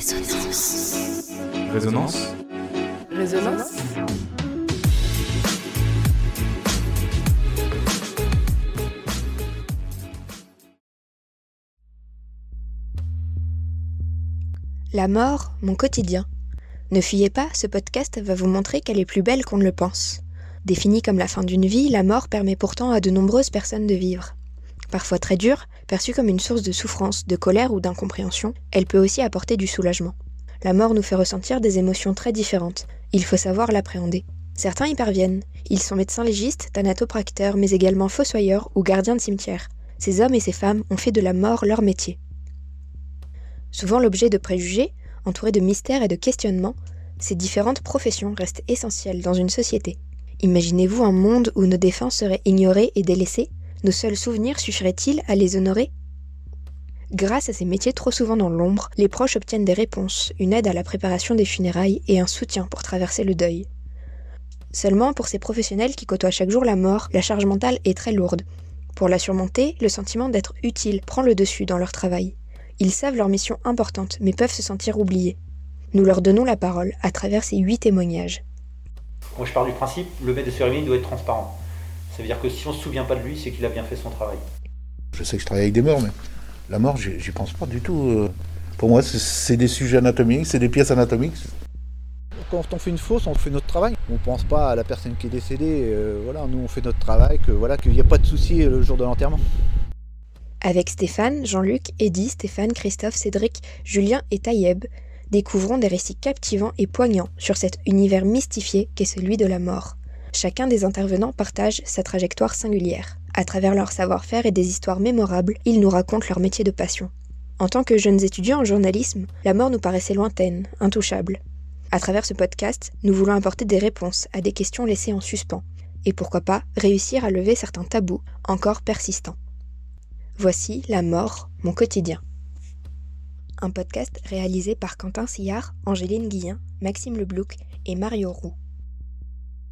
Résonance. Résonance Résonance. La mort, mon quotidien. Ne fuyez pas, ce podcast va vous montrer qu'elle est plus belle qu'on ne le pense. Définie comme la fin d'une vie, la mort permet pourtant à de nombreuses personnes de vivre. Parfois très dure, perçue comme une source de souffrance, de colère ou d'incompréhension, elle peut aussi apporter du soulagement. La mort nous fait ressentir des émotions très différentes. Il faut savoir l'appréhender. Certains y parviennent. Ils sont médecins légistes, thanatopracteurs, mais également fossoyeurs ou gardiens de cimetière. Ces hommes et ces femmes ont fait de la mort leur métier. Souvent l'objet de préjugés, entourés de mystères et de questionnements, ces différentes professions restent essentielles dans une société. Imaginez-vous un monde où nos défunts seraient ignorés et délaissés Nos seuls souvenirs suffiraient-ils à les honorer? Grâce à ces métiers trop souvent dans l'ombre, les proches obtiennent des réponses, une aide à la préparation des funérailles et un soutien pour traverser le deuil. Seulement, pour ces professionnels qui côtoient chaque jour la mort, la charge mentale est très lourde. Pour la surmonter, le sentiment d'être utile prend le dessus dans leur travail. Ils savent leur mission importante, mais peuvent se sentir oubliés. Nous leur donnons la parole à travers ces huit témoignages. Moi, je pars du principe, le maître de cérémonie doit être transparent. Ça veut dire que si on ne se souvient pas de lui, c'est qu'il a bien fait son travail. Je sais que je travaille avec des morts, mais la mort, j'y pense pas du tout. euh. Pour moi, c'est- des sujets anatomiques, c'est des pièces anatomiques. Quand on fait une fausse, on fait notre travail. On pense pas à la personne qui est décédée. euh, voilà, nous on fait notre travail, que voilà, qu'il n'y a pas de souci euh, le jour de l'enterrement. Avec Stéphane, Jean-Luc, Eddy, Stéphane, Christophe, Cédric, Julien et Taïeb, découvrons des récits captivants et poignants sur cet univers mystifié qu'est celui de la mort. Chacun des intervenants partage sa trajectoire singulière. À travers leur savoir-faire et des histoires mémorables, ils nous racontent leur métier de passion. En tant que jeunes étudiants en journalisme, la mort nous paraissait lointaine, intouchable. À travers ce podcast, nous voulons apporter des réponses à des questions laissées en suspens. Et pourquoi pas réussir à lever certains tabous encore persistants. Voici La mort, mon quotidien. Un podcast réalisé par Quentin Sillard, Angéline Guillen, Maxime Leblouc et Mario Roux.